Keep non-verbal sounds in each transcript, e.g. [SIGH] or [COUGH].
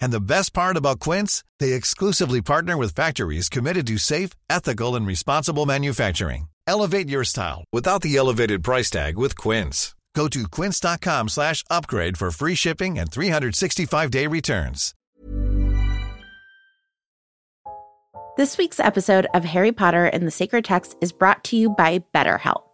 And the best part about Quince, they exclusively partner with factories committed to safe, ethical, and responsible manufacturing. Elevate your style without the elevated price tag with Quince. Go to quince.com slash upgrade for free shipping and 365-day returns. This week's episode of Harry Potter and the Sacred Text is brought to you by BetterHelp.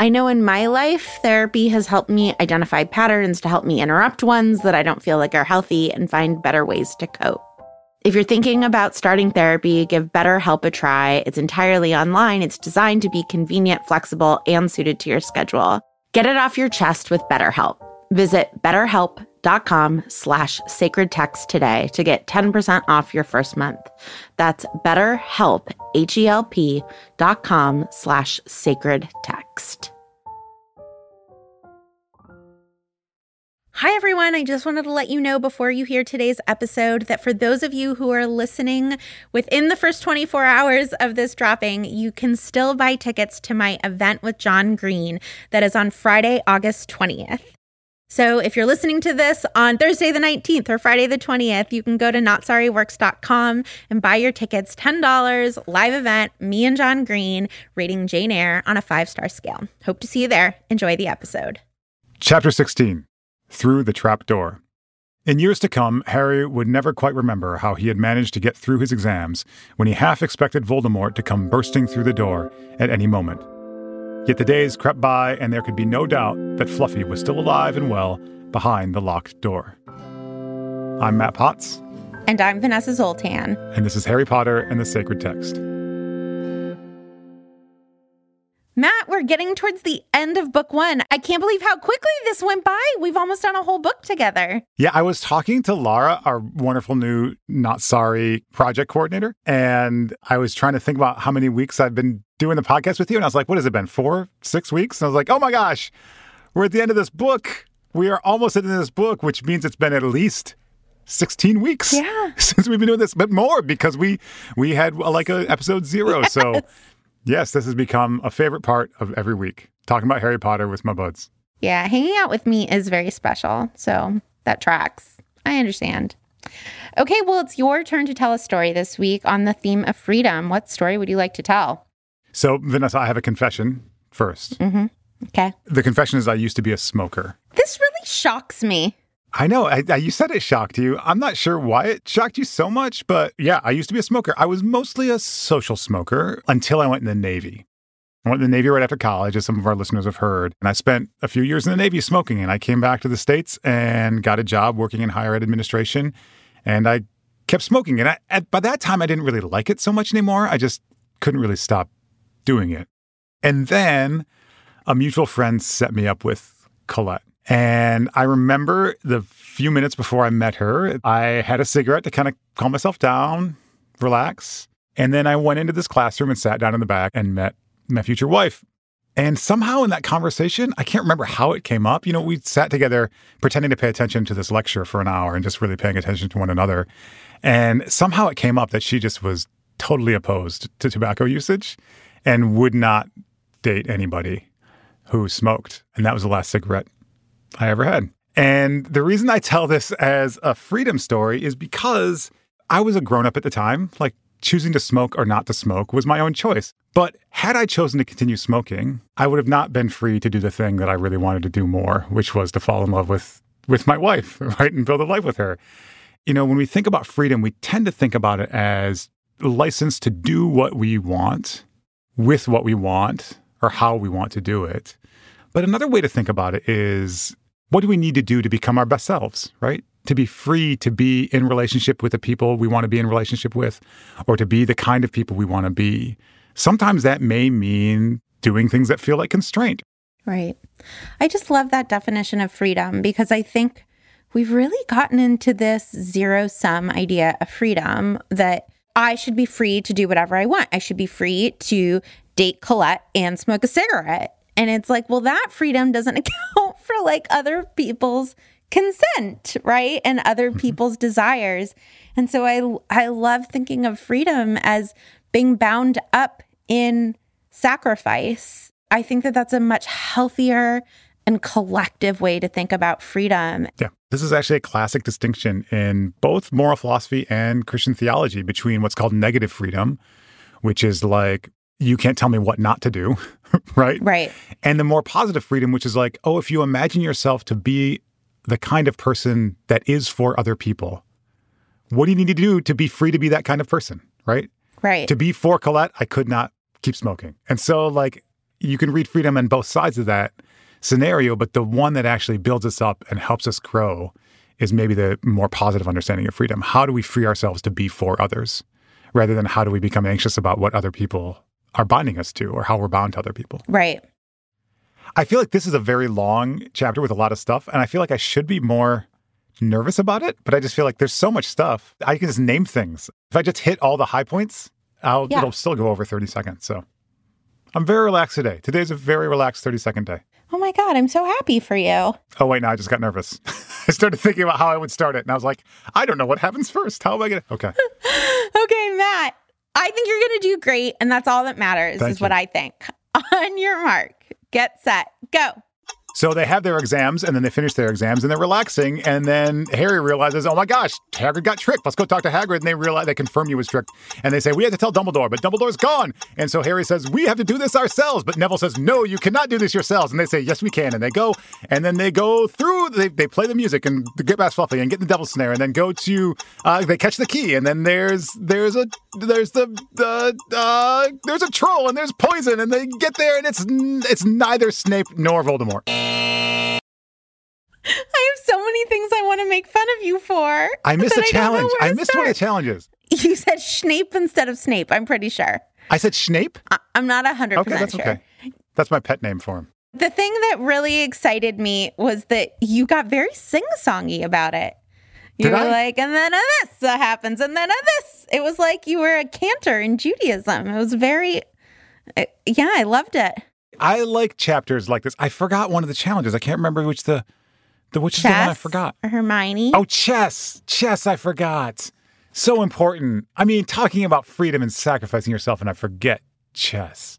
I know in my life, therapy has helped me identify patterns to help me interrupt ones that I don't feel like are healthy and find better ways to cope. If you're thinking about starting therapy, give BetterHelp a try. It's entirely online. It's designed to be convenient, flexible, and suited to your schedule. Get it off your chest with BetterHelp. Visit betterhelp.com slash sacred text today to get 10% off your first month. That's betterhelp, H-E-L-P dot com slash sacred text. Hi, everyone. I just wanted to let you know before you hear today's episode that for those of you who are listening within the first 24 hours of this dropping, you can still buy tickets to my event with John Green that is on Friday, August 20th. So if you're listening to this on Thursday the 19th or Friday the 20th, you can go to notsorryworks.com and buy your tickets $10, live event, me and John Green reading Jane Eyre on a five star scale. Hope to see you there. Enjoy the episode. Chapter 16 Through the Trap Door. In years to come, Harry would never quite remember how he had managed to get through his exams when he half expected Voldemort to come bursting through the door at any moment. Yet the days crept by, and there could be no doubt that Fluffy was still alive and well behind the locked door. I'm Matt Potts, And I'm Vanessa Zoltan. and this is Harry Potter and the Sacred Text. Matt, we're getting towards the end of book one. I can't believe how quickly this went by. We've almost done a whole book together. Yeah, I was talking to Lara, our wonderful new Not Sorry project coordinator, and I was trying to think about how many weeks I've been doing the podcast with you. And I was like, what has it been, four, six weeks? And I was like, oh my gosh, we're at the end of this book. We are almost at the end of this book, which means it's been at least 16 weeks Yeah. [LAUGHS] since we've been doing this, but more because we we had uh, like a episode zero. So [LAUGHS] yes, this has become a favorite part of every week, talking about Harry Potter with my buds. Yeah, hanging out with me is very special. So that tracks. I understand. Okay, well, it's your turn to tell a story this week on the theme of freedom. What story would you like to tell? So Vanessa, I have a confession first. Mm-hmm. Okay. The confession is I used to be a smoker. This really shocks me. I know. I, I, you said it shocked you. I'm not sure why it shocked you so much, but yeah, I used to be a smoker. I was mostly a social smoker until I went in the Navy. I went in the Navy right after college, as some of our listeners have heard. And I spent a few years in the Navy smoking. And I came back to the States and got a job working in higher ed administration. And I kept smoking. And I, at, by that time, I didn't really like it so much anymore. I just couldn't really stop doing it. And then a mutual friend set me up with Colette. And I remember the few minutes before I met her, I had a cigarette to kind of calm myself down, relax. And then I went into this classroom and sat down in the back and met my future wife. And somehow in that conversation, I can't remember how it came up. You know, we sat together pretending to pay attention to this lecture for an hour and just really paying attention to one another. And somehow it came up that she just was totally opposed to tobacco usage and would not date anybody who smoked. And that was the last cigarette I ever had. And the reason I tell this as a freedom story is because I was a grown up at the time, like choosing to smoke or not to smoke was my own choice. But had I chosen to continue smoking, I would have not been free to do the thing that I really wanted to do more, which was to fall in love with with my wife, [LAUGHS] right, and build a life with her. You know, when we think about freedom, we tend to think about it as license to do what we want with what we want or how we want to do it. But another way to think about it is what do we need to do to become our best selves, right? To be free to be in relationship with the people we want to be in relationship with, or to be the kind of people we want to be. Sometimes that may mean doing things that feel like constraint. Right. I just love that definition of freedom because I think we've really gotten into this zero sum idea of freedom that I should be free to do whatever I want. I should be free to date Colette and smoke a cigarette. And it's like, well, that freedom doesn't [LAUGHS] account for like other people's consent, right? And other Mm-hmm. people's desires. And so I I love thinking of freedom as being bound up in sacrifice. I think that that's a much healthier and collective way to think about freedom. Yeah. This is actually a classic distinction in both moral philosophy and Christian theology between what's called negative freedom, which is like, you can't tell me what not to do, [LAUGHS] right? Right. And the more positive freedom, which is like, oh, if you imagine yourself to be the kind of person that is for other people, what do you need to do to be free to be that kind of person, right? Right. To be for Colette, I could not keep smoking. And so, like, you can read freedom on both sides of that scenario, but the one that actually builds us up and helps us grow is maybe the more positive understanding of freedom. How do we free ourselves to be for others rather than how do we become anxious about what other people are binding us to or how we're bound to other people? right. I feel like this is a very long chapter with a lot of stuff, and I feel like I should be more nervous about it, but I just feel like there's so much stuff. I can just name things. If I just hit all the high points, I'll, Yeah. it'll still go over 30 seconds. So I'm very relaxed today. Today's a very relaxed 30 second day. Oh my God, I'm so happy for you. Oh, wait, no, I just got nervous. [LAUGHS] I started thinking about how I would start it, and I was like, I don't know what happens first. How am I going to? Okay. [LAUGHS] Okay, Matt, I think you're going to do great. And that's all that matters, Thank is what. I think. [LAUGHS] On your mark, get set, go. So they have their exams and then they finish their exams and they're relaxing. And then Harry realizes, oh my gosh, Hagrid got tricked. Let's go talk to Hagrid. And they realize they confirm he was tricked. And they say, we have to tell Dumbledore, but Dumbledore's gone. And so Harry says, we have to do this ourselves. But Neville says, no, you cannot do this yourselves. And they say, yes, we can. And they go and then they go through, they, they play the music and get past Fluffy and get the devil's snare and then go to, uh, they catch the key. And then there's, there's a, there's the, the, uh, there's a troll and there's poison. And they get there and it's, it's neither Snape nor Voldemort. I have so many things I want to make fun of you for. I missed a challenge. I missed one of the challenges. You said Snape instead of Snape, I'm pretty sure. I said Snape. I- I'm not 100% Okay, that's sure. okay. That's my pet name for him. The thing that really excited me was that you got very sing songy about it. You Did were I? like, and then this uh, happens, and then this. It was like you were a cantor in Judaism. It was very, uh, yeah, I loved it. I like chapters like this. I forgot one of the challenges. I can't remember which the the which is the one I Chess, forgot. Hermione. Oh, chess. Chess. I forgot. So important. I mean, talking about freedom and sacrificing yourself, and I forget chess.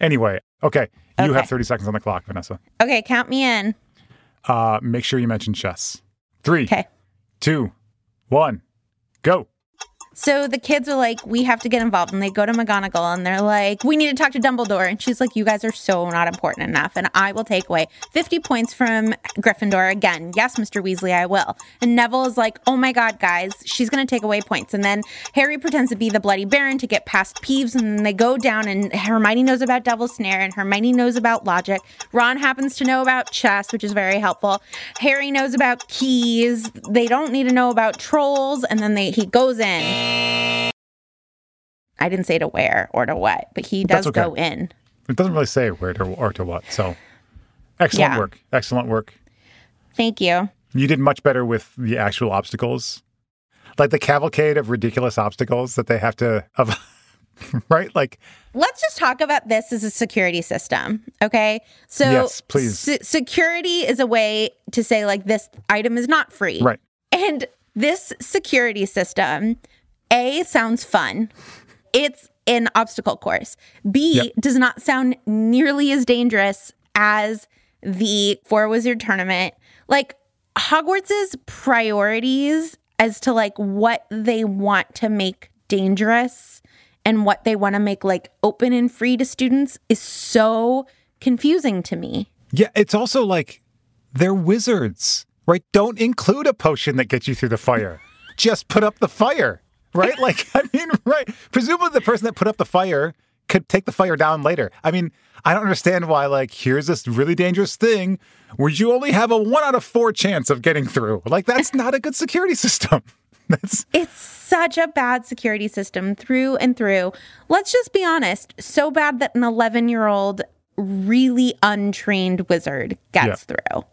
Anyway, okay. You Okay. have 30 seconds on the clock, Vanessa. Okay, count me in. Uh, make sure you mention chess. Three, Okay. two, one, go. So the kids are like, we have to get involved. And they go to McGonagall and they're like, we need to talk to Dumbledore. And she's like, you guys are so not important enough. And I will take away 50 points from Gryffindor again. Yes, Mr. Weasley, I will. And Neville is like, oh my God, guys, she's going to take away points. And then Harry pretends to be the Bloody Baron to get past Peeves. And then they go down and Hermione knows about Devil's Snare and Hermione knows about logic. Ron happens to know about chess, which is very helpful. Harry knows about keys. They don't need to know about trolls. And then they he goes in. I didn't say to where or to what, but he does okay. go in. It doesn't really say where to or to what. So excellent Yeah. work. Excellent work. Thank you. You did much better with the actual obstacles, like the cavalcade of ridiculous obstacles that they have to, of, [LAUGHS] right? Like, Let's just talk about this as a security system, okay? So, Yes, please. se- security is a way to say like this item is not free, right? And this security system, A, sounds fun. It's an obstacle course. B, Yep. does not sound nearly as dangerous as the Four Wizard tournament. Like Hogwarts's priorities as to like what they want to make dangerous and what they want to make like open and free to students is so confusing to me. Yeah, it's also like they're wizards, right? Don't include a potion that gets you through the fire. [LAUGHS] Just put up the fire, right? Like, [LAUGHS] I mean, right. Presumably the person that put up the fire could take the fire down later. I mean, I don't understand why, like, here's this really dangerous thing where you only have a one out of four chance of getting through. Like, that's [LAUGHS] not a good security system. [LAUGHS] That's It's such a bad security system through and through. Let's just be honest, so bad that an 11 year old, really untrained wizard gets through.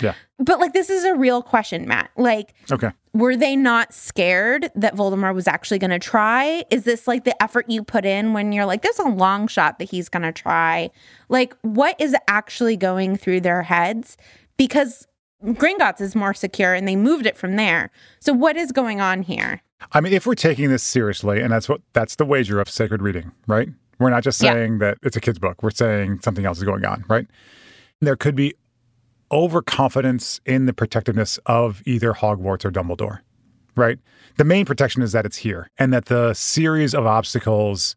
Yeah. But like, this is a real question, Matt. Like, Okay. were they not scared that Voldemort was actually going to try? Is this like the effort you put in when you're like, there's a long shot that he's going to try? Like, what is actually going through their heads? Because Gringotts is more secure and they moved it from there. So, what is going on here? I mean, if we're taking this seriously, and that's what that's the wager of sacred reading, right? We're not just Yeah. saying that it's a kid's book. We're saying something else is going on, right? There could be overconfidence in the protectiveness of either Hogwarts or Dumbledore, right? The main protection is that it's here and that the series of obstacles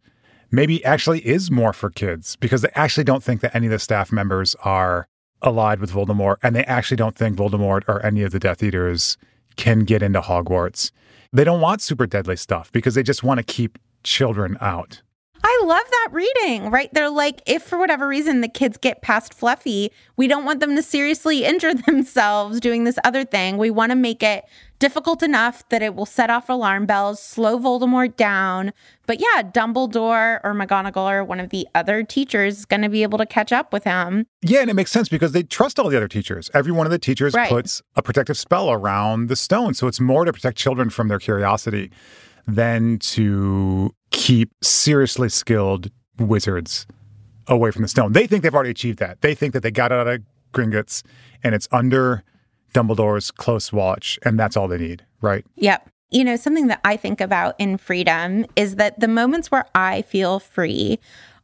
maybe actually is more for kids because they actually don't think that any of the staff members are allied with Voldemort and they actually don't think Voldemort or any of the Death Eaters can get into Hogwarts. They don't want super deadly stuff because they just want to keep children out. Love that reading, right? They're like, if for whatever reason the kids get past Fluffy, we don't want them to seriously [LAUGHS] injure themselves doing this other thing. We want to make it difficult enough that it will set off alarm bells, slow Voldemort down. But yeah, Dumbledore or McGonagall or one of the other teachers is going to be able to catch up with him. Yeah, and it makes sense because they trust all the other teachers. Every one of the teachers Right. puts a protective spell around the stone. So it's more to protect children from their curiosity than to keep seriously skilled wizards away from the stone. They think they've already achieved that. They think that they got it out of Gringotts and it's under Dumbledore's close watch, and that's all they need, right? Yep. You know, something that I think about in freedom is that the moments where I feel free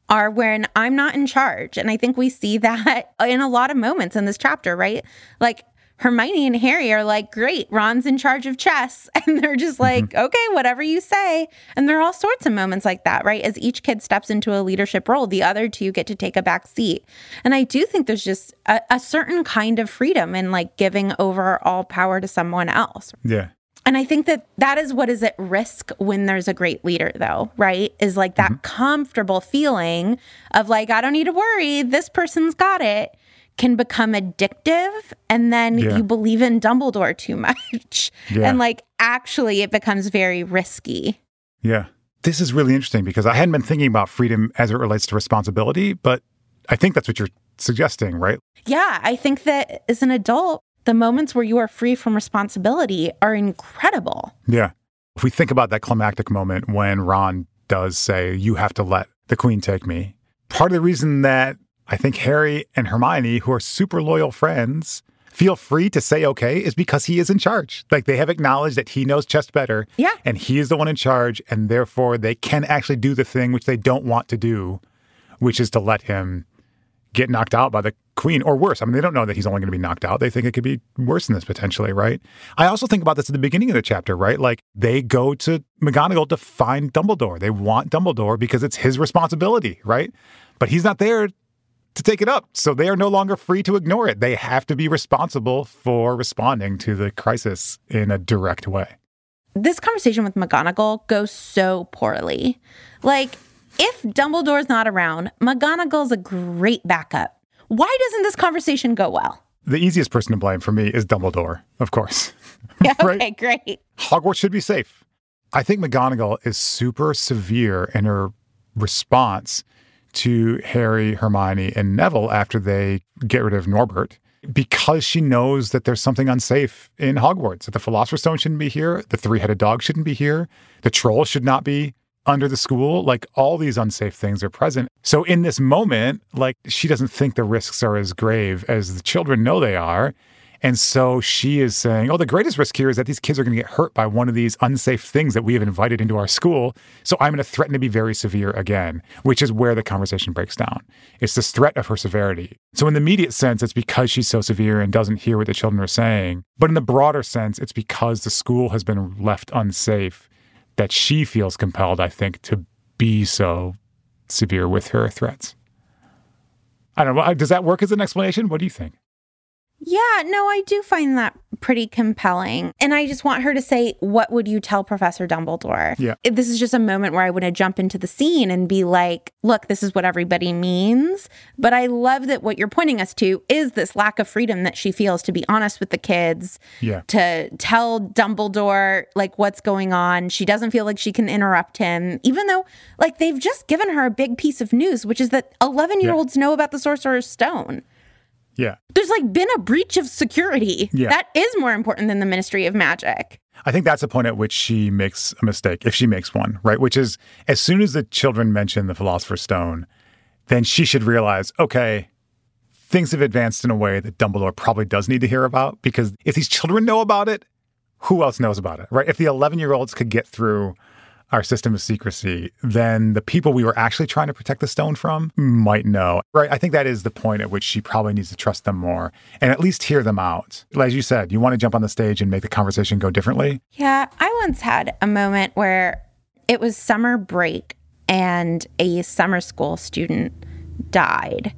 are when I'm not in charge. And I think we see [LAUGHS] that in a lot of moments in this chapter, right? Like Hermione and Harry are like, great, Ron's in charge of chess. [LAUGHS] And they're just mm-hmm. like, okay, whatever you say. And there are all sorts of moments like that, right? As each kid steps into a leadership role, the other two get to take a back seat. And I do think there's just a, a certain kind of freedom in like giving over all power to someone else, Yeah. and I think that that is what is at risk when there's a great leader, though, right? Is like that mm-hmm. comfortable feeling of like, I don't need to worry, this person's got it, can become addictive. And then Yeah. you believe in Dumbledore too much. [LAUGHS] Yeah. And like, actually, it becomes very risky. Yeah. This is really interesting because I hadn't been thinking about freedom as it relates to responsibility, but I think that's what you're suggesting, right? Yeah. I think that as an adult, the moments where you are free from responsibility are incredible. Yeah. If we think about that climactic moment when Ron does say, You have to let the queen take me, part of the reason that I think Harry and Hermione, who are super loyal friends, feel free to say okay is because he is in charge. Like they have acknowledged that he knows chess better. Yeah. And he is the one in charge. And therefore they can actually do the thing which they don't want to do, which is to let him get knocked out by the queen or worse. I mean, they don't know that he's only going to be knocked out. They think it could be worse than this potentially, right? I also think about this at the beginning of the chapter, right? Like they go to McGonagall to find Dumbledore. They want Dumbledore because it's his responsibility, right? But he's not there to take it up. So they are no longer free to ignore it. They have to be responsible for responding to the crisis in a direct way. this conversation with McGonagall goes so poorly. Like, if Dumbledore's not around, McGonagall's a great backup. Why doesn't this conversation go well? The easiest person to blame for me is Dumbledore, of course. [LAUGHS] Yeah, [LAUGHS] Right. okay, great. Hogwarts should be safe. I think McGonagall is super severe in her response to Harry, Hermione, and Neville after they get rid of Norbert because she knows that there's something unsafe in Hogwarts. That the Philosopher's Stone shouldn't be here, the three headed dog shouldn't be here, the troll should not be under the school. Like all these unsafe things are present. So in this moment, like she doesn't think the risks are as grave as the children know they are. And so she is saying, oh, the greatest risk here is that these kids are going to get hurt by one of these unsafe things that we have invited into our school. So I'm going to threaten to be very severe again, which is where the conversation breaks down. It's this threat of her severity. So, in the immediate sense, it's because she's so severe and doesn't hear what the children are saying. But in the broader sense, it's because the school has been left unsafe that she feels compelled, I think, to be so severe with her threats. I don't know. Does that work as an explanation? What do you think? Yeah, no, I do find that pretty compelling. And I just want her to say, What would you tell Professor Dumbledore? Yeah. This is just a moment where I want to jump into the scene and be like, Look, this is what everybody means. But I love that what you're pointing us to is this lack of freedom that she feels to be honest with the kids, Yeah. to tell Dumbledore like what's going on. She doesn't feel like she can interrupt him, even though like they've just given her a big piece of news, which is that 11 year olds know about the Sorcerer's Stone Yeah. there's like been a breach of security. Yeah. That is more important than the Ministry of Magic. I think that's a point at which she makes a mistake, if she makes one, right? Which is as soon as the children mention the Philosopher's Stone, then she should realize, okay, things have advanced in a way that Dumbledore probably does need to hear about because if these children know about it, who else knows about it, right? If the 11 year olds could get through our system of secrecy, then the people we were actually trying to protect the stone from might know, right? I think that is the point at which she probably needs to trust them more and at least hear them out. As you said, you want to jump on the stage and make the conversation go differently. Yeah, I once had a moment where it was summer break and a summer school student died.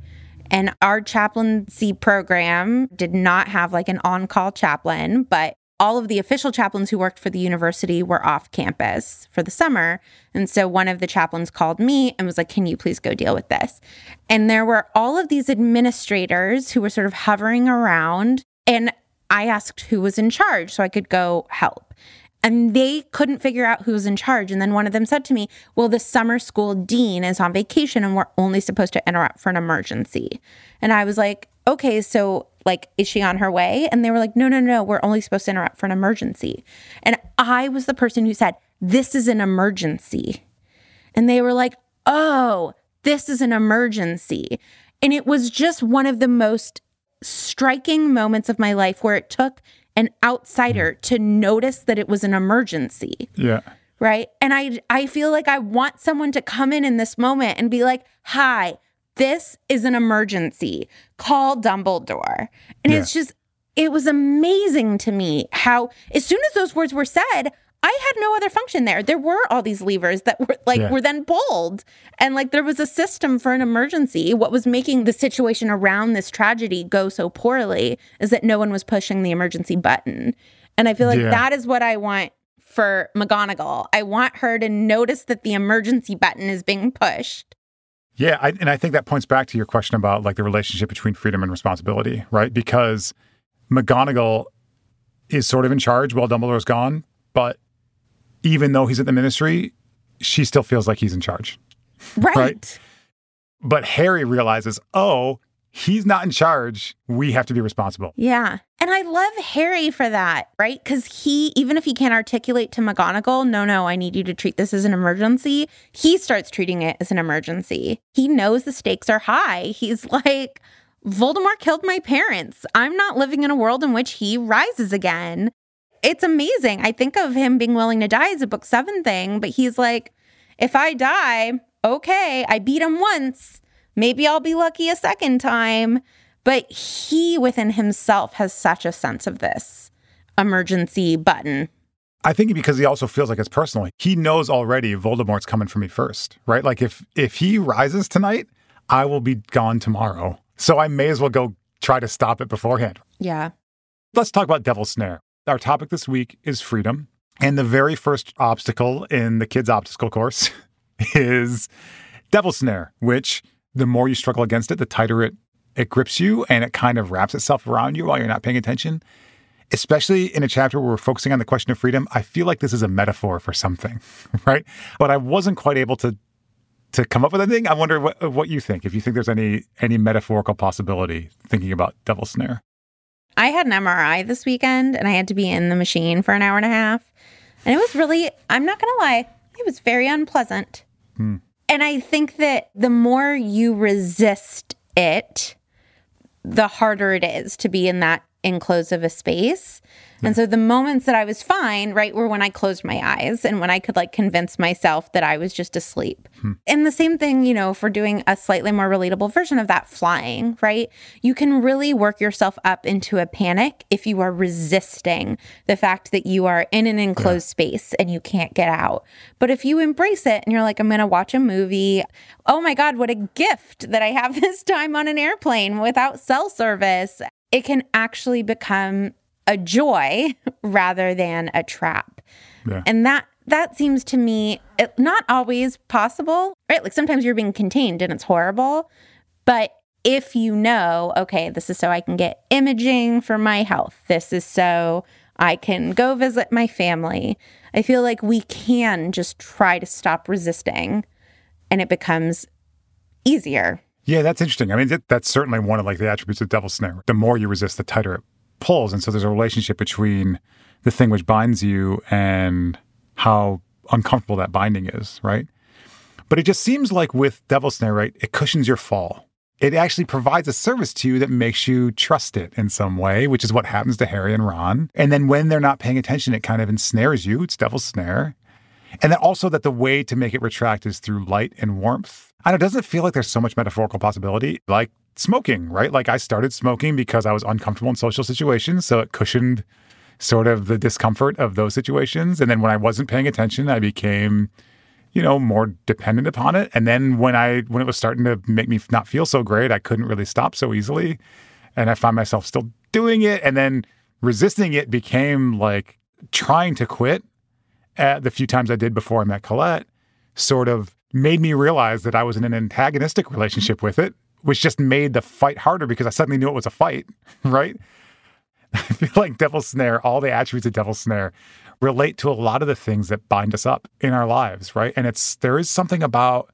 And our chaplaincy program did not have like an on call chaplain, but all of the official chaplains who worked for the university were off campus for the summer. And so one of the chaplains called me and was like, Can you please go deal with this? And there were all of these administrators who were sort of hovering around. And I asked who was in charge so I could go help. And they couldn't figure out who was in charge. And then one of them said to me, Well, the summer school dean is on vacation and we're only supposed to interrupt for an emergency. And I was like, Okay, so like, is she on her way? And they were like, No, no, no, we're only supposed to interrupt for an emergency. And I was the person who said, This is an emergency. And they were like, Oh, this is an emergency. And it was just one of the most striking moments of my life where it took an outsider mm. to notice that it was an emergency Yeah. right and i i feel like i want someone to come in in this moment and be like hi this is an emergency call dumbledore and Yeah. it's just it was amazing to me how as soon as those words were said i had no other function there there were all these levers that were like Yeah. were then pulled and like there was a system for an emergency what was making the situation around this tragedy go so poorly is that no one was pushing the emergency button and i feel like Yeah. that is what i want for McGonagall. I want her to notice that the emergency button is being pushed. Yeah, I, and I think that points back to your question about like the relationship between freedom and responsibility, right? Because McGonagall is sort of in charge while Dumbledore's gone, but even though he's at the ministry, she still feels like he's in charge. Right. Right. But Harry realizes, oh, he's not in charge. We have to be responsible. Yeah. And I love Harry for that, right? Because he, even if he can't articulate to McGonagall, no, no, I need you to treat this as an emergency, he starts treating it as an emergency. He knows the stakes are high. He's like, Voldemort killed my parents. I'm not living in a world in which he rises again. It's amazing. I think of him being willing to die as a book seven thing, but he's like, if I die, okay, I beat him once. Maybe I'll be lucky a second time. But he within himself has such a sense of this emergency button. I think because he also feels like it's personal. He knows already Voldemort's coming for me first, right? Like if if he rises tonight, I will be gone tomorrow. So I may as well go try to stop it beforehand. Yeah. Let's talk about Devil's Snare. Our topic this week is freedom. And the very first obstacle in the kids' obstacle course [LAUGHS] is Devil's Snare, which the more you struggle against it, the tighter it, it grips you and it kind of wraps itself around you while you're not paying attention. Especially in a chapter where we're focusing on the question of freedom, I feel like this is a metaphor for something, [LAUGHS] right? But I wasn't quite able to to come up with anything. I wonder what what you think. If you think there's any any metaphorical possibility thinking about Devil's Snare. I had an MRI this weekend and I had to be in the machine for an hour and a half. And it was really, I'm not going to lie, it was very unpleasant. Hmm. And I think that the more you resist it, the harder it is to be in that enclosed of a space. And so the moments that I was fine, right, were when I closed my eyes and when I could like convince myself that I was just asleep. Hmm. And the same thing, you know, for doing a slightly more relatable version of that flying, right? You can really work yourself up into a panic if you are resisting the fact that you are in an enclosed space and you can't get out. But if you embrace it and you're like, I'm going to watch a movie. Oh my God, what a gift that I have [LAUGHS] this time on an airplane without cell service. It can actually become a joy rather than a trap. Yeah. And that that seems to me it, not always possible, right? Like sometimes you're being contained and it's horrible, but if you know, okay, this is so I can get imaging for my health. This is so I can go visit my family. I feel like we can just try to stop resisting and it becomes easier. Yeah, that's interesting. I mean, that, that's certainly one of like the attributes of devil snare. The more you resist, the tighter it pulls, and so there's a relationship between the thing which binds you and how uncomfortable that binding is, right? But it just seems like with devil snare, right, it cushions your fall. It actually provides a service to you that makes you trust it in some way, which is what happens to Harry and Ron. And then when they're not paying attention, it kind of ensnares you. It's Devil's snare. And then also that the way to make it retract is through light and warmth. I know, doesn't it feel like there's so much metaphorical possibility? Like smoking, right? Like I started smoking because I was uncomfortable in social situations. So it cushioned sort of the discomfort of those situations. And then when I wasn't paying attention, I became, you know, more dependent upon it. And then when I when it was starting to make me not feel so great, I couldn't really stop so easily. And I found myself still doing it. And then resisting it became like trying to quit at the few times I did before I met Colette, sort of made me realize that I was in an antagonistic relationship with it, which just made the fight harder because I suddenly knew it was a fight, [LAUGHS] right? [LAUGHS] I feel like Devil Snare, all the attributes of Devil Snare relate to a lot of the things that bind us up in our lives, right? And it's there is something about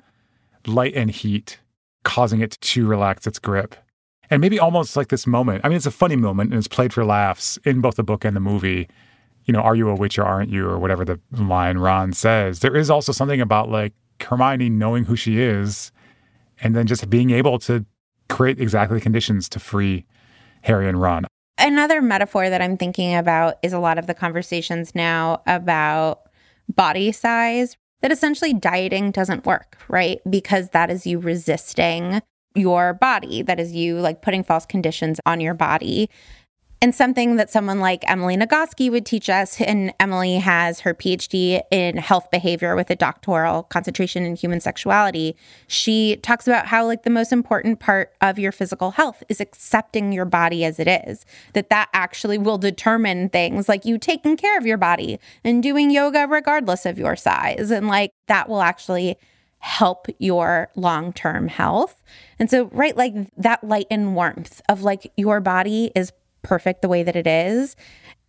light and heat causing it to relax its grip. And maybe almost like this moment. I mean, it's a funny moment and it's played for laughs in both the book and the movie. You know, are you a witch or aren't you, or whatever the line Ron says. There is also something about like Hermione knowing who she is and then just being able to create exactly the conditions to free Harry and Ron. Another metaphor that I'm thinking about is a lot of the conversations now about body size, that essentially dieting doesn't work, right? Because that is you resisting your body, that is you like putting false conditions on your body. And something that someone like Emily Nagoski would teach us, and Emily has her PhD in health behavior with a doctoral concentration in human sexuality. She talks about how, like, the most important part of your physical health is accepting your body as it is, that that actually will determine things like you taking care of your body and doing yoga regardless of your size. And like that will actually help your long term health. And so, right, like that light and warmth of like your body is perfect the way that it is.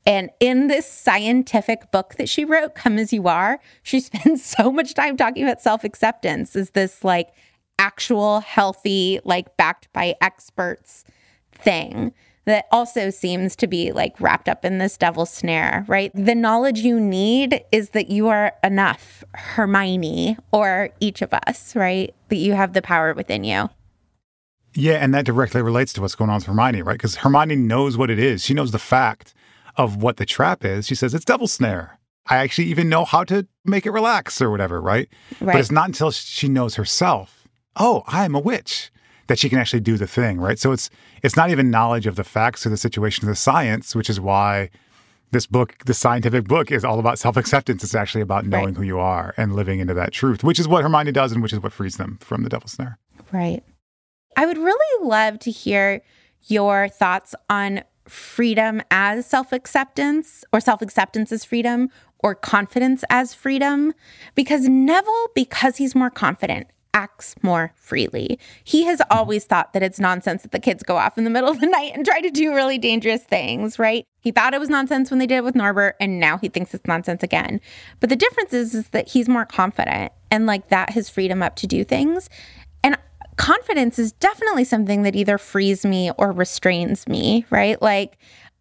And in this scientific book that she wrote, Come As You Are, she [LAUGHS] spends so much time talking about self acceptance is this like actual healthy, like backed by experts thing that also seems to be like wrapped up in this devil snare, right? The knowledge you need is that you are enough, Hermione, or each of us, right? That you have the power within you. Yeah, and that directly relates to what's going on with Hermione, right? Because Hermione knows what it is. She knows the fact of what the trap is. She says it's devil snare. I actually even know how to make it relax or whatever, right? Right. But it's not until she knows herself, oh, I'm a witch, that she can actually do the thing, right? So it's it's not even knowledge of the facts or the situation of the science, which is why this book, the scientific book, is all about self acceptance. It's actually about knowing Right. who you are and living into that truth, which is what Hermione does and which is what frees them from the devil snare. Right. I would really love to hear your thoughts on freedom as self acceptance or self acceptance as freedom or confidence as freedom. Because Neville, because he's more confident, acts more freely. He has mm-hmm. always thought that it's nonsense that the kids go off in the middle of the [LAUGHS] night and try to do really dangerous things, right? He thought it was nonsense when they did it with Norbert, and now he thinks it's nonsense again. But the difference is, is that he's more confident and like that his freedom up to do things. And confidence is definitely something that either frees me or restrains me, right? Like,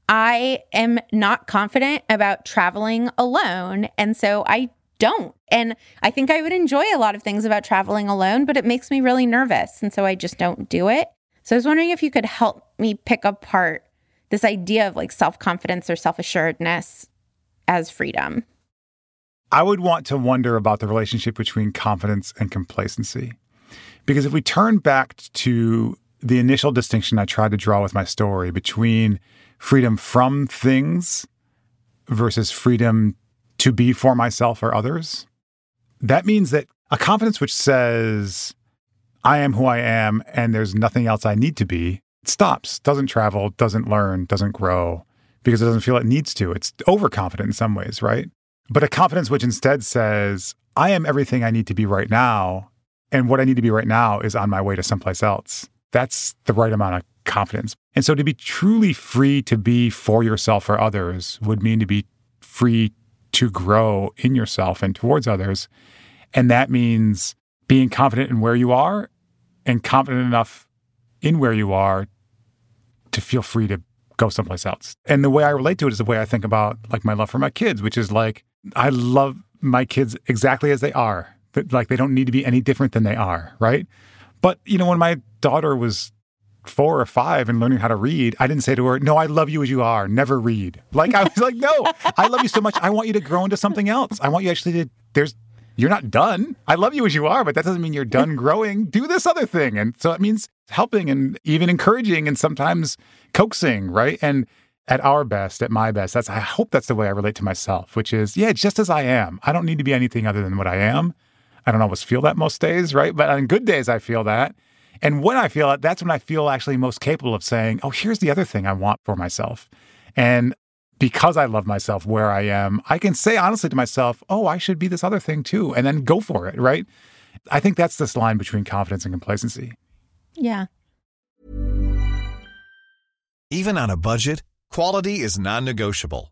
I am not confident about traveling alone. And so I don't. And I think I would enjoy a lot of things about traveling alone, but it makes me really nervous. And so I just don't do it. So I was wondering if you could help me pick apart this idea of like self confidence or self assuredness as freedom. I would want to wonder about the relationship between confidence and complacency. Because if we turn back to the initial distinction I tried to draw with my story between freedom from things versus freedom to be for myself or others, that means that a confidence which says, I am who I am and there's nothing else I need to be, stops, doesn't travel, doesn't learn, doesn't grow because it doesn't feel it needs to. It's overconfident in some ways, right? But a confidence which instead says, I am everything I need to be right now. And what I need to be right now is on my way to someplace else. That's the right amount of confidence. And so to be truly free to be for yourself or others would mean to be free to grow in yourself and towards others. And that means being confident in where you are and confident enough in where you are to feel free to go someplace else. And the way I relate to it is the way I think about like my love for my kids, which is like I love my kids exactly as they are. Like they don't need to be any different than they are, right? But you know, when my daughter was four or five and learning how to read, I didn't say to her, No, I love you as you are. Never read. Like I was like, No, I love you so much. I want you to grow into something else. I want you actually to there's you're not done. I love you as you are, but that doesn't mean you're done growing. Do this other thing. And so it means helping and even encouraging and sometimes coaxing, right? And at our best, at my best, that's I hope that's the way I relate to myself, which is, yeah, just as I am. I don't need to be anything other than what I am. I don't always feel that most days, right? But on good days I feel that. And when I feel it, that's when I feel actually most capable of saying, oh, here's the other thing I want for myself. And because I love myself where I am, I can say honestly to myself, oh, I should be this other thing too, and then go for it, right? I think that's this line between confidence and complacency. Yeah. Even on a budget, quality is non negotiable.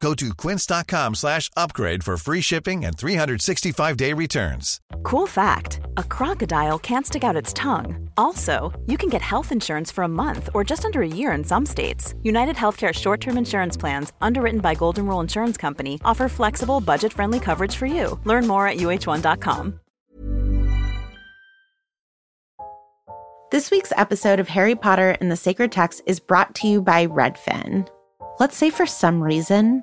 Go to quince.com slash upgrade for free shipping and 365-day returns. Cool fact, a crocodile can't stick out its tongue. Also, you can get health insurance for a month or just under a year in some states. United Healthcare short-term insurance plans, underwritten by Golden Rule Insurance Company, offer flexible, budget-friendly coverage for you. Learn more at uh1.com. This week's episode of Harry Potter and the Sacred Text is brought to you by Redfin. Let's say for some reason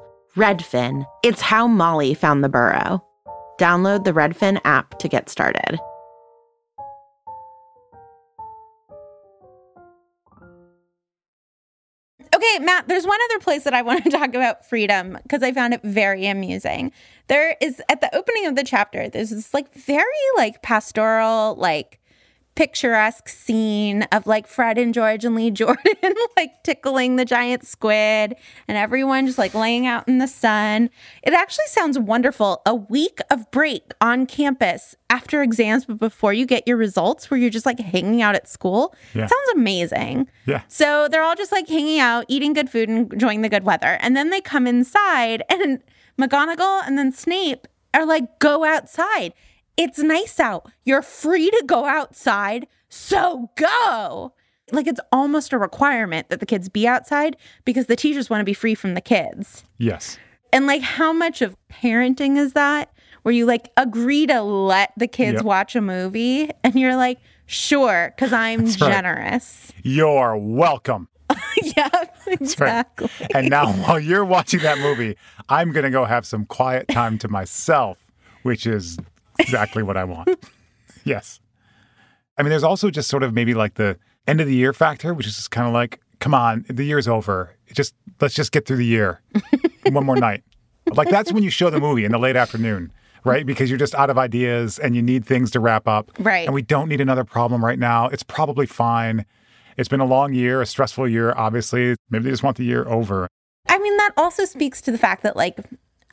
Redfin. It's how Molly found the burrow. Download the Redfin app to get started. Okay, Matt, there's one other place that I want to [LAUGHS] talk about freedom because I found it very amusing. There is at the opening of the chapter, there's this like very like pastoral, like picturesque scene of like Fred and George and Lee [LAUGHS] Jordan like tickling the giant squid and everyone just like laying out in the sun. It actually sounds wonderful. A week of break on campus after exams, but before you get your results, where you're just like hanging out at school. Yeah. Sounds amazing. Yeah. So they're all just like hanging out, eating good food, and enjoying the good weather. And then they come inside, and McGonagall and then Snape are like, go outside. It's nice out. You're free to go outside. So go. Like it's almost a requirement that the kids be outside because the teachers want to be free from the kids. Yes. And like how much of parenting is that? Where you like agree to let the kids Yep. watch a movie and you're like, sure, because I'm That's right. generous. You're welcome. [LAUGHS] yeah, That's right. exactly. And now while you're watching that movie, I'm going to go have some quiet time to myself, which is exactly what I want. [LAUGHS] yes. I mean, there's also just sort of maybe like the end of the year factor, which is just kind of like, come on, the year's over. Just let's just get through the year. [LAUGHS] One more night. Like that's when you show the movie in the late afternoon, right? Because you're just out of ideas and you need things to wrap up. Right. And we don't need another problem right now. It's probably fine. It's been a long year, a stressful year, obviously. Maybe they just want the year over. I mean, that also speaks to the fact that, like,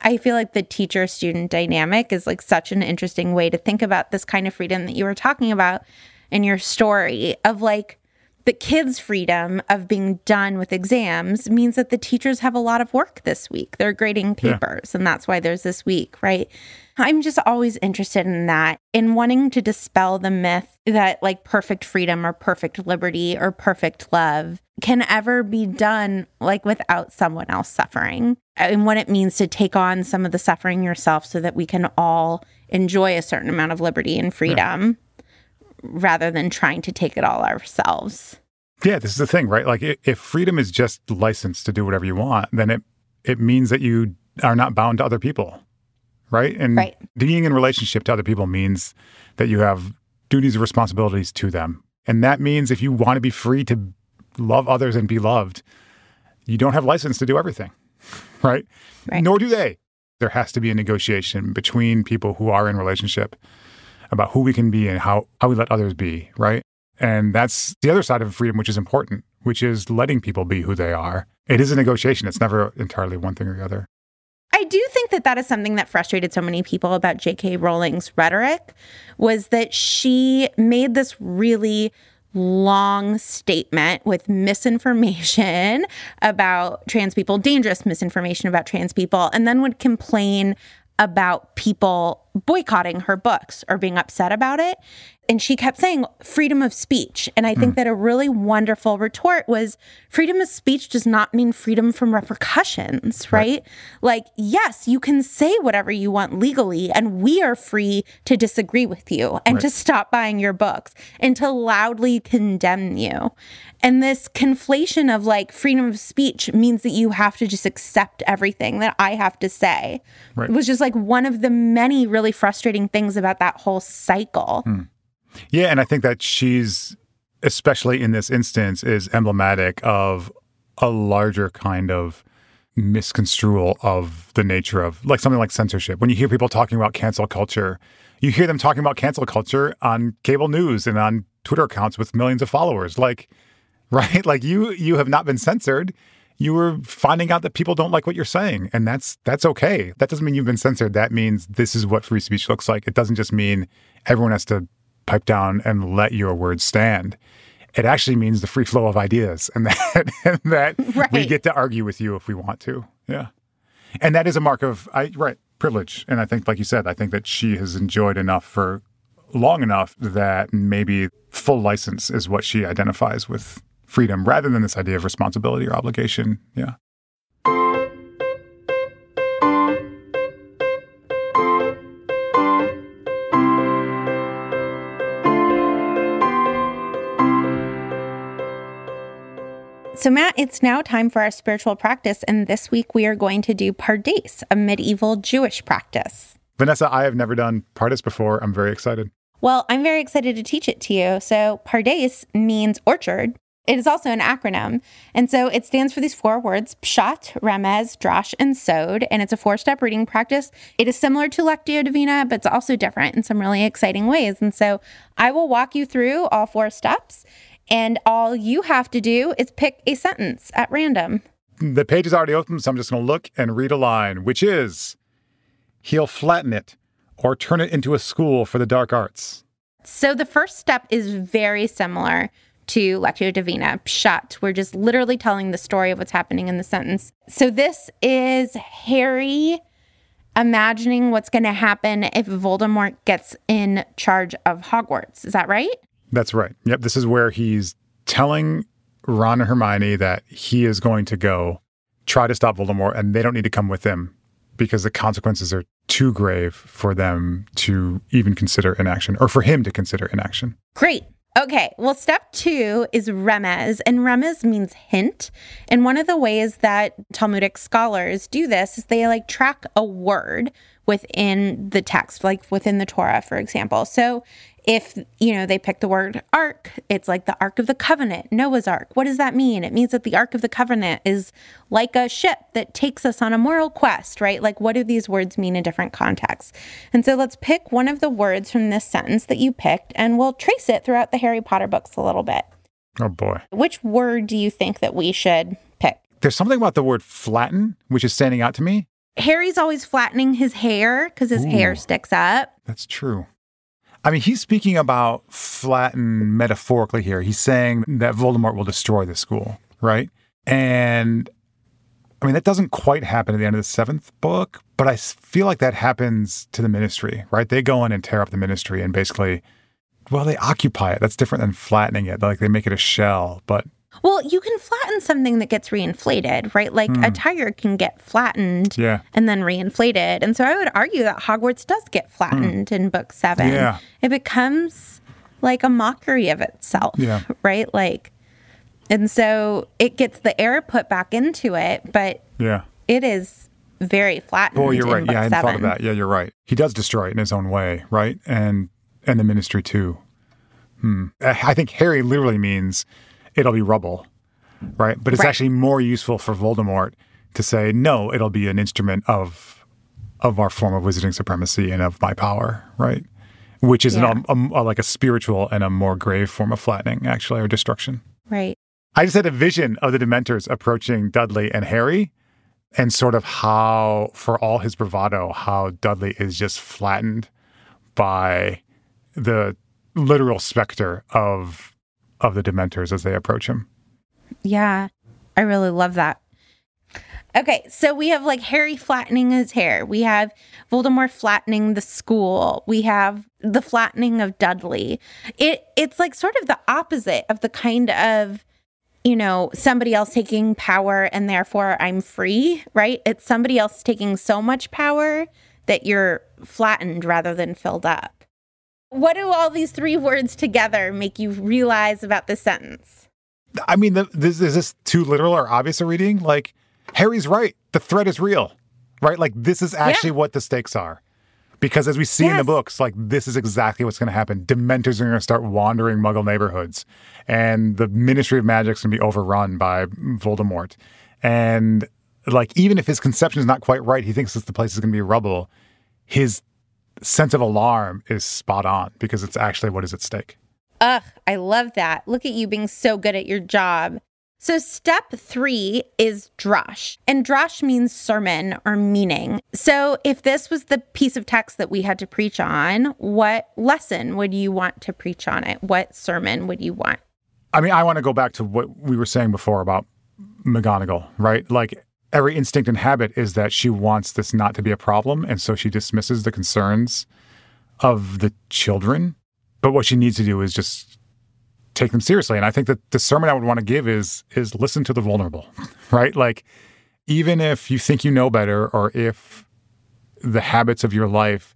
I feel like the teacher student dynamic is like such an interesting way to think about this kind of freedom that you were talking about in your story of like the kids' freedom of being done with exams means that the teachers have a lot of work this week. They're grading papers, and that's why there's this week, right? I'm just always interested in that, in wanting to dispel the myth that like perfect freedom or perfect liberty or perfect love can ever be done like without someone else suffering and what it means to take on some of the suffering yourself so that we can all enjoy a certain amount of liberty and freedom rather than trying to take it all ourselves. Yeah, this is the thing, right? Like if freedom is just license to do whatever you want, then it it means that you are not bound to other people. Right? And Right. being in relationship to other people means that you have duties and responsibilities to them. And that means if you want to be free to love others and be loved, you don't have license to do everything. [LAUGHS] Right? Right. Nor do they. There has to be a negotiation between people who are in relationship about who we can be and how, how we let others be, right? And that's the other side of freedom, which is important, which is letting people be who they are. It is a negotiation. It's never entirely one thing or the other. I do think that that is something that frustrated so many people about J.K. Rowling's rhetoric was that she made this really long statement with misinformation [LAUGHS] about trans people, dangerous misinformation about trans people, and then would complain about people boycotting her books or being upset about it. And she kept saying freedom of speech. And I think mm. that a really wonderful retort was freedom of speech does not mean freedom from repercussions, right? Like, yes, you can say whatever you want legally, and we are free to disagree with you and to stop buying your books and to loudly condemn you. And this conflation of like freedom of speech means that you have to just accept everything that I have to say Right. was just like one of the many really frustrating things about that whole cycle. Hmm. Yeah, and I think that she's, especially in this instance, is emblematic of a larger kind of misconstrual of the nature of like something like censorship. When you hear people talking about cancel culture, you hear them talking about cancel culture on cable news and on Twitter accounts with millions of followers. Like, [LAUGHS] right? Like you you have not been censored. You were finding out that people don't like what you're saying, and that's that's okay. That doesn't mean you've been censored. That means this is what free speech looks like. It doesn't just mean everyone has to pipe down and let your words stand. It actually means the free flow of ideas, and [LAUGHS] that and that we get to argue with you if we want to. Yeah, and that is a mark of I right privilege. And I think, like you said, I think that she has enjoyed enough for long enough that maybe full license is what she identifies with freedom rather than this idea of responsibility or obligation. Yeah. So, Matt, it's now time for our spiritual practice. And this week we are going to do Pardes, a medieval Jewish practice. Vanessa, I have never done Pardes before. I'm very excited. Well, I'm very excited to teach it to you. So, Pardes means orchard. It is also an acronym. And so it stands for these four words Pshat, Remez, Drash, and Sod. And it's a four step reading practice. It is similar to Lectio Divina, but it's also different in some really exciting ways. And so I will walk you through all four steps. And all you have to do is pick a sentence at random. The page is already open, so I'm just going to look and read a line, which is He'll flatten it or turn it into a school for the dark arts. So the first step is very similar to Lectio Divina, Pshat. We're just literally telling the story of what's happening in the sentence. So this is Harry imagining what's going to happen if Voldemort gets in charge of Hogwarts. Is that right? That's right. Yep. This is where he's telling Ron and Hermione that he is going to go try to stop Voldemort and they don't need to come with him because the consequences are too grave for them to even consider inaction or for him to consider inaction. Great. Okay, well, step two is remez, and remez means hint. And one of the ways that Talmudic scholars do this is they like track a word within the text, like within the Torah, for example. So if, you know, they pick the word ark, it's like the Ark of the Covenant, Noah's Ark. What does that mean? It means that the Ark of the Covenant is like a ship that takes us on a moral quest, right? Like, what do these words mean in different contexts? And so let's pick one of the words from this sentence that you picked and we'll trace it throughout the Harry Potter books a little bit. Oh boy. Which word do you think that we should pick? There's something about the word flatten, which is standing out to me. Harry's always flattening his hair because his hair sticks up. That's true. I mean, he's speaking about flatten metaphorically here. He's saying that Voldemort will destroy the school, right? And I mean, that doesn't quite happen at the end of the seventh book, but I feel like that happens to the ministry, right? They go in and tear up the ministry and basically, well, they occupy it. That's different than flattening it. Like they make it a shell, but Well, you can flatten something that gets reinflated, right? Like a tire can get flattened Hmm. Yeah. and then reinflated. And so I would argue that Hogwarts does get flattened in book seven. Hmm. Yeah. It becomes like a mockery of itself, Yeah. right? Like, and so it gets the air put back into it, but yeah. it is very flattened. Oh, you're right. Yeah, I hadn't thought of that. Yeah, you're right. He does destroy it in his own way, right? And and the ministry too. Hmm. I think Harry literally means it'll be rubble, right? But it's Right. actually more useful for Voldemort to say no. It'll be an instrument of of our form of wizarding supremacy and of my power, right? Which is Yeah. an, a, a- like a spiritual and a more grave form of flattening, actually, or destruction. Right. I just had a vision of the Dementors approaching Dudley and Harry, and sort of how, for all his bravado, how Dudley is just flattened by the literal specter of of the Dementors as they approach him. Yeah, I really love that. Okay, so we have like Harry flattening his hair. We have Voldemort flattening the school. We have the flattening of Dudley. It it's like sort of the opposite of the kind of you know, somebody else taking power and therefore I'm free, right? It's somebody else taking so much power that you're flattened rather than filled up. What do all these three words together make you realize about this sentence? I mean, the, this, is this too literal or obvious a reading? Like, Harry's right. The threat is real, right? Like, this is actually what the stakes are. Because as we see in the books, like, this is exactly what's going to happen. Dementors are going to start wandering Muggle neighborhoods, and the Ministry of Magic's going to be overrun by Voldemort. And, like, even if his conception is not quite right, he thinks that the place is going to be rubble. His sense of alarm is spot on because it's actually what is at stake. Ugh, I love that. Look at you being so good at your job. So, step three is drosh, and drosh means sermon or meaning. So, if this was the piece of text that we had to preach on, what lesson would you want to preach on it? What sermon would you want? I mean, I want to go back to what we were saying before about McGonagall, right? Like every instinct and habit is that she wants this not to be a problem, and so she dismisses the concerns of the children. But what she needs to do is just take them seriously. And I think that the sermon I would want to give is is listen to the vulnerable, [LAUGHS] right? Like even if you think you know better, or if the habits of your life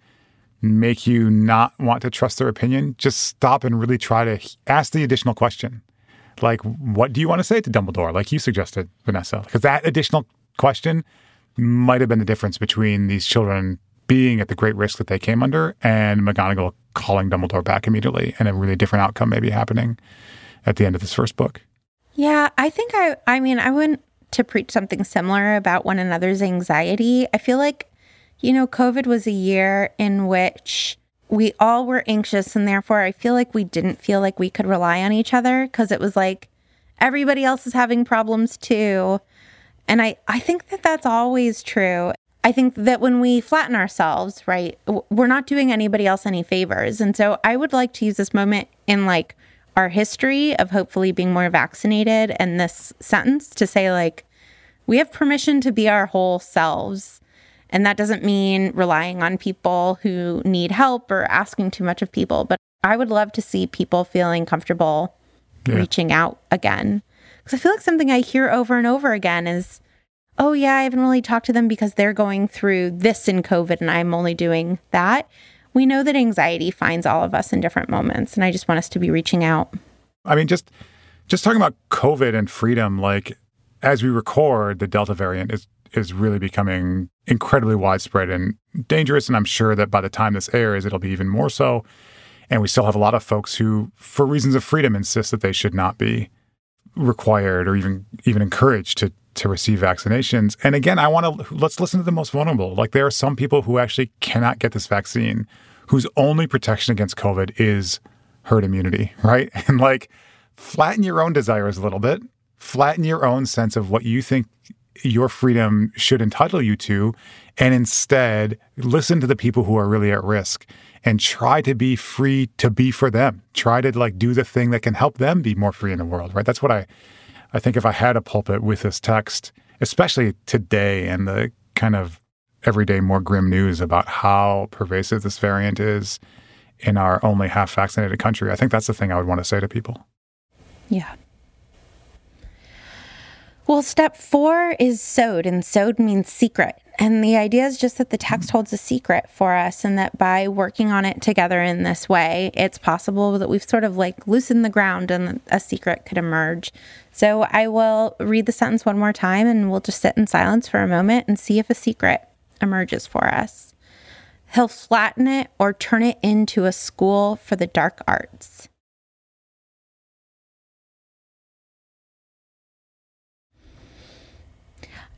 make you not want to trust their opinion, just stop and really try to ask the additional question. Like, what do you want to say to Dumbledore? Like you suggested, Vanessa. Because that additional question might have been the difference between these children being at the great risk that they came under and McGonagall calling Dumbledore back immediately and a really different outcome maybe happening at the end of this first book. Yeah, I think I I mean, I went to preach something similar about one another's anxiety. I feel like you know, COVID was a year in which we all were anxious and therefore I feel like we didn't feel like we could rely on each other because it was like everybody else is having problems too. And I I think that that's always true. I think that when we flatten ourselves, right, we're not doing anybody else any favors. And so I would like to use this moment in like our history of hopefully being more vaccinated and this sentence to say, like, we have permission to be our whole selves. And that doesn't mean relying on people who need help or asking too much of people. But I would love to see people feeling comfortable Yeah. reaching out again. Because I feel like something I hear over and over again is, oh, yeah, I haven't really talked to them because they're going through this in COVID and I'm only doing that. We know that anxiety finds all of us in different moments. And I just want us to be reaching out. I mean, just just talking about COVID and freedom, like as we record, the Delta variant is is really becoming incredibly widespread and dangerous. And I'm sure that by the time this airs, it'll be even more so. And we still have a lot of folks who, for reasons of freedom, insist that they should not be required or even even encouraged to to receive vaccinations. And again, I want to let's listen to the most vulnerable. Like there are some people who actually cannot get this vaccine, whose only protection against COVID is herd immunity, [LAUGHS] right? And like flatten your own desires a little bit, flatten your own sense of what you think your freedom should entitle you to, and instead listen to the people who are really at risk and try to be free to be for them. Try to like do the thing that can help them be more free in the world, right? That's what I I think if I had a pulpit with this text, especially today and the kind of everyday more grim news about how pervasive this variant is in our only half vaccinated country, I think that's the thing I would want to say to people. Yeah. Well, step four is Sod, and Sod means secret. And the idea is just that the text holds a secret for us, and that by working on it together in this way, it's possible that we've sort of like loosened the ground and a secret could emerge. So I will read the sentence one more time, and we'll just sit in silence for a moment and see if a secret emerges for us. He'll flatten it or turn it into a school for the dark arts.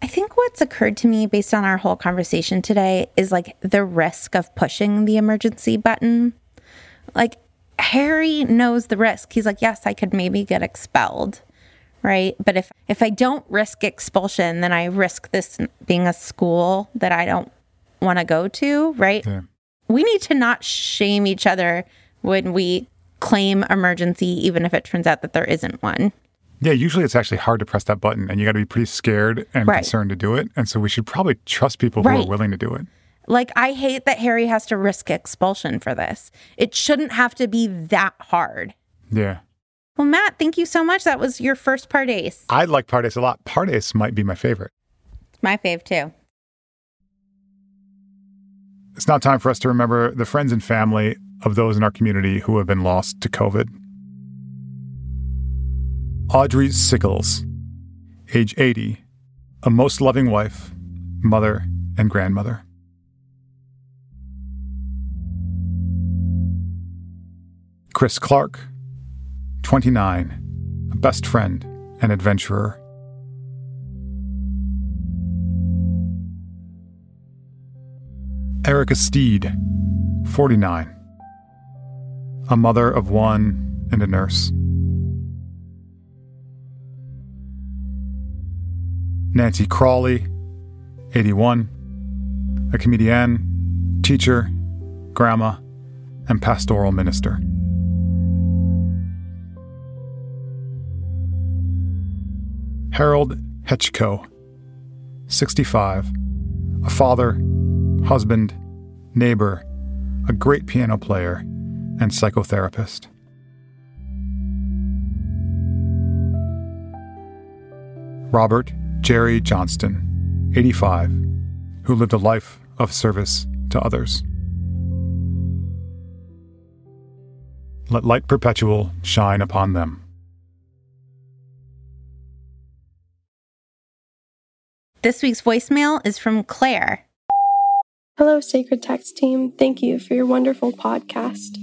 I think what's occurred to me based on our whole conversation today is like the risk of pushing the emergency button. Like, Harry knows the risk. He's like, yes, I could maybe get expelled, right? But if if I don't risk expulsion, then I risk this being a school that I don't want to go to, right? Yeah. We need to not shame each other when we claim emergency, even if it turns out that there isn't one. Yeah, usually it's actually hard to press that button and you got to be pretty scared and right. concerned to do it. And so we should probably trust people who are willing to do it. Like, I hate that Harry has to risk expulsion for this. It shouldn't have to be that hard. Yeah. Well, Matt, thank you so much. That was your first Pardes. I like Pardes a lot. Pardes might be my favorite. My fave, too. It's now time for us to remember the friends and family of those in our community who have been lost to COVID. Audrey Sickles, age 80, a most loving wife, mother, and grandmother. Chris Clark, 29, a best friend and adventurer. Erica Steed, 49, a mother of one and a nurse. Nancy Crawley, 81, a comedian, teacher, grandma, and pastoral minister. Harold Hetchko, 65, a father, husband, neighbor, a great piano player, and psychotherapist. Robert Jerry Johnston, 85, who lived a life of service to others. Let light perpetual shine upon them. This week's voicemail is from Claire. Hello, Sacred Text team. Thank you for your wonderful podcast.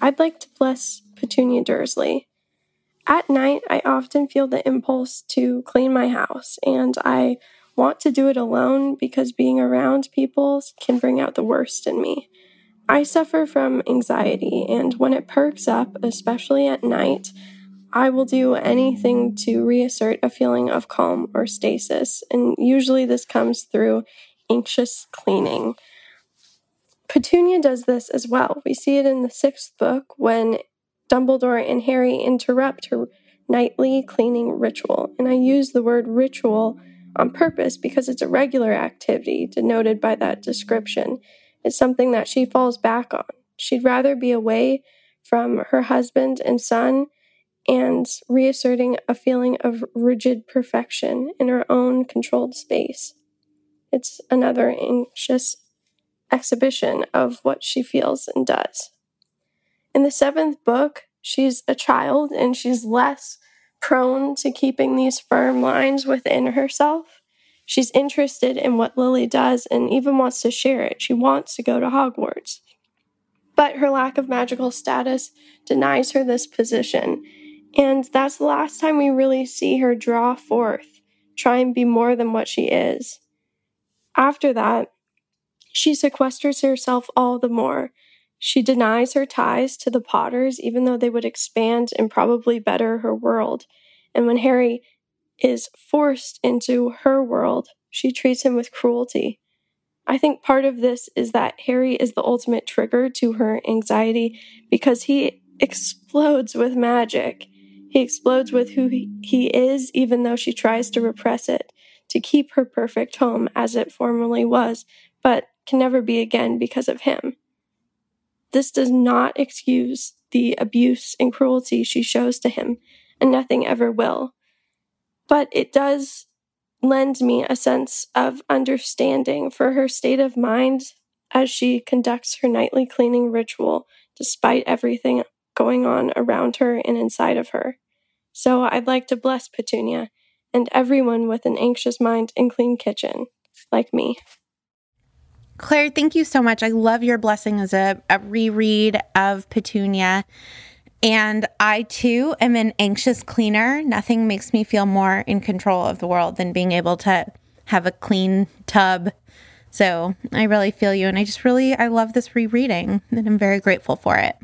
I'd like to bless Petunia Dursley. At night, I often feel the impulse to clean my house, and I want to do it alone because being around people can bring out the worst in me. I suffer from anxiety, and when it perks up, especially at night, I will do anything to reassert a feeling of calm or stasis, and usually this comes through anxious cleaning. Petunia does this as well. We see it in the sixth book when Dumbledore and Harry interrupt her nightly cleaning ritual. And I use the word ritual on purpose because it's a regular activity denoted by that description. It's something that she falls back on. She'd rather be away from her husband and son and reasserting a feeling of rigid perfection in her own controlled space. It's another anxious exhibition of what she feels and does. In the seventh book, she's a child and she's less prone to keeping these firm lines within herself. She's interested in what Lily does and even wants to share it. She wants to go to Hogwarts. But her lack of magical status denies her this position. And that's the last time we really see her draw forth, try and be more than what she is. After that, she sequesters herself all the more. She denies her ties to the Potters, even though they would expand and probably better her world. And when Harry is forced into her world, she treats him with cruelty. I think part of this is that Harry is the ultimate trigger to her anxiety because he explodes with magic. He explodes with who he is, even though she tries to repress it, to keep her perfect home as it formerly was, but can never be again because of him. This does not excuse the abuse and cruelty she shows to him, and nothing ever will but it does lend me a sense of understanding for her state of mind as she conducts her nightly cleaning ritual despite everything going on around her and inside of her. So I'd like to bless Petunia and everyone with an anxious mind and clean kitchen, like me. Claire, thank you so much. I love your blessing as a, a reread of Petunia. And I too am an anxious cleaner. Nothing makes me feel more in control of the world than being able to have a clean tub. So I really feel you. And I just really, I love this rereading and I'm very grateful for it.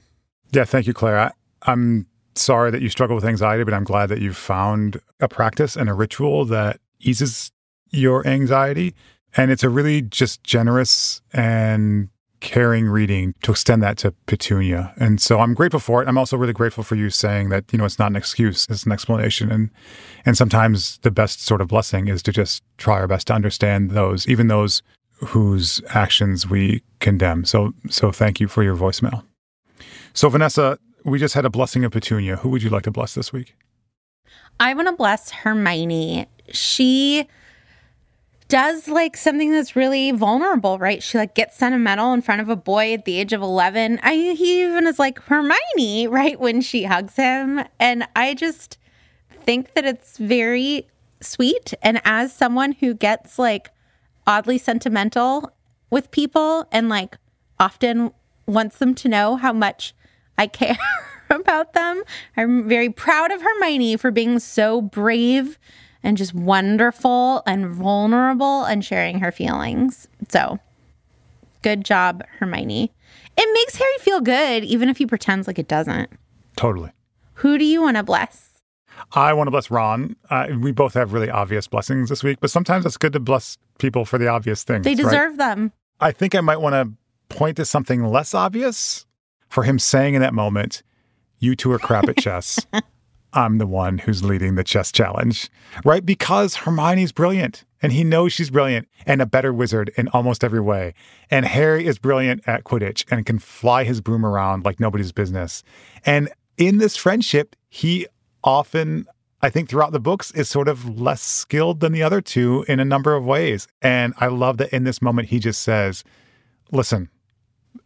Yeah, thank you, Claire. I, I'm sorry that you struggle with anxiety, but I'm glad that you've found a practice and a ritual that eases your anxiety. And it's a really just generous and caring reading to extend that to Petunia. And so I'm grateful for it. I'm also really grateful for you saying that, you know, it's not an excuse, it's an explanation. And and sometimes the best sort of blessing is to just try our best to understand those, even those whose actions we condemn. So so thank you for your voicemail. So Vanessa, we just had a blessing of Petunia. Who would you like to bless this week? I want to bless Hermione. She does like something that's really vulnerable, right? She like gets sentimental in front of a boy at the age of 11. I he even is like Hermione, right when she hugs him, and I just think that it's very sweet and as someone who gets like oddly sentimental with people and like often wants them to know how much I care [LAUGHS] about them, I'm very proud of Hermione for being so brave and just wonderful and vulnerable and sharing her feelings. So, good job, Hermione. It makes Harry feel good, even if he pretends like it doesn't. Totally. Who do you want to bless? I want to bless Ron. Uh, we both have really obvious blessings this week, but sometimes it's good to bless people for the obvious things. They deserve right? them. I think I might want to point to something less obvious for him saying in that moment, You two are crap at chess. [LAUGHS] I'm the one who's leading the chess challenge, right? Because Hermione's brilliant and he knows she's brilliant and a better wizard in almost every way. And Harry is brilliant at Quidditch and can fly his broom around like nobody's business. And in this friendship, he often, I think, throughout the books, is sort of less skilled than the other two in a number of ways. And I love that in this moment, he just says, Listen,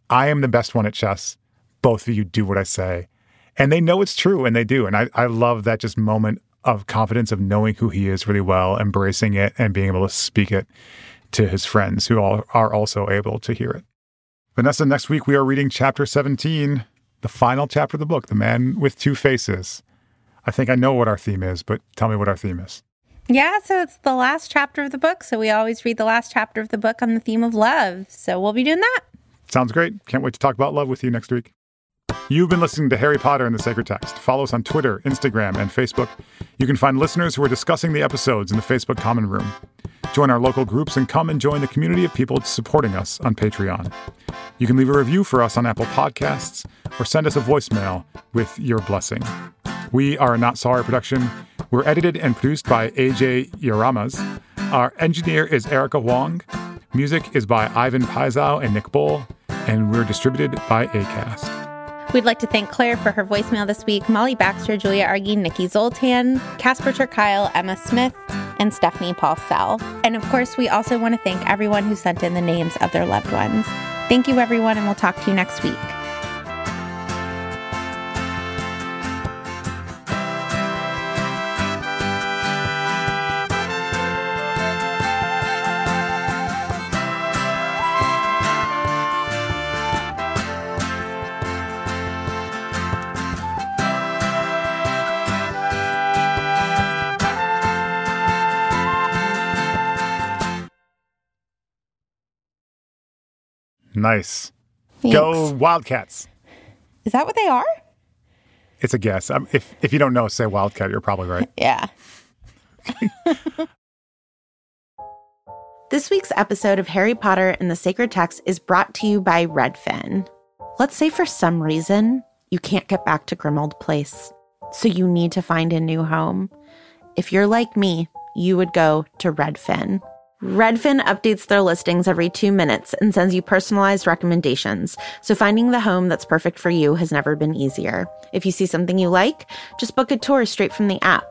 I am the best one at chess. Both of you do what I say and they know it's true and they do. And I, I love that just moment of confidence of knowing who he is really well, embracing it and being able to speak it to his friends who all are also able to hear it. Vanessa, next week we are reading chapter 17, the final chapter of the book, The Man with Two Faces. I think I know what our theme is, but tell me what our theme is. Yeah, so it's the last chapter of the book. So we always read the last chapter of the book on the theme of love. So we'll be doing that. Sounds great. Can't wait to talk about love with you next week. You've been listening to Harry Potter and the Sacred Text. Follow us on Twitter, Instagram, and Facebook. You can find listeners who are discussing the episodes in the Facebook Common Room. Join our local groups and come and join the community of people supporting us on Patreon. You can leave a review for us on Apple Podcasts or send us a voicemail with your blessing. We are a Not Sorry production. We're edited and produced by AJ Yaramas. Our engineer is Erica Wong. Music is by Ivan Paisau and Nick Bull, and we're distributed by ACAST. We'd like to thank Claire for her voicemail this week, Molly Baxter, Julia Argy, Nikki Zoltan, Casper ter Kuile, Emma Smith, and Stephanie Paulsell. And of course, we also want to thank everyone who sent in the names of their loved ones. Thank you, everyone, and we'll talk to you next week. Nice. Thanks. Go Wildcats. Is that what they are? It's a guess. Um, if if you don't know, say Wildcat. You're probably right. [LAUGHS] Yeah. this week's episode of Harry Potter and the Sacred Text is brought to you by Redfin. Let's say for some reason you can't get back to Grimmauld Place, so you need to find a new home. If you're like me, you would go to Redfin. Redfin updates their listings every two minutes and sends you personalized recommendations, so finding the home that's perfect for you has never been easier. If you see something you like, just book a tour straight from the app.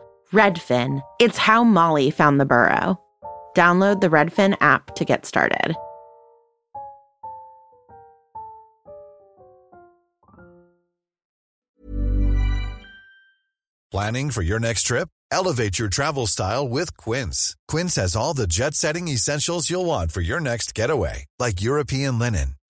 Redfin. It's how Molly found the burrow. Download the Redfin app to get started. Planning for your next trip? Elevate your travel style with Quince. Quince has all the jet setting essentials you'll want for your next getaway, like European linen,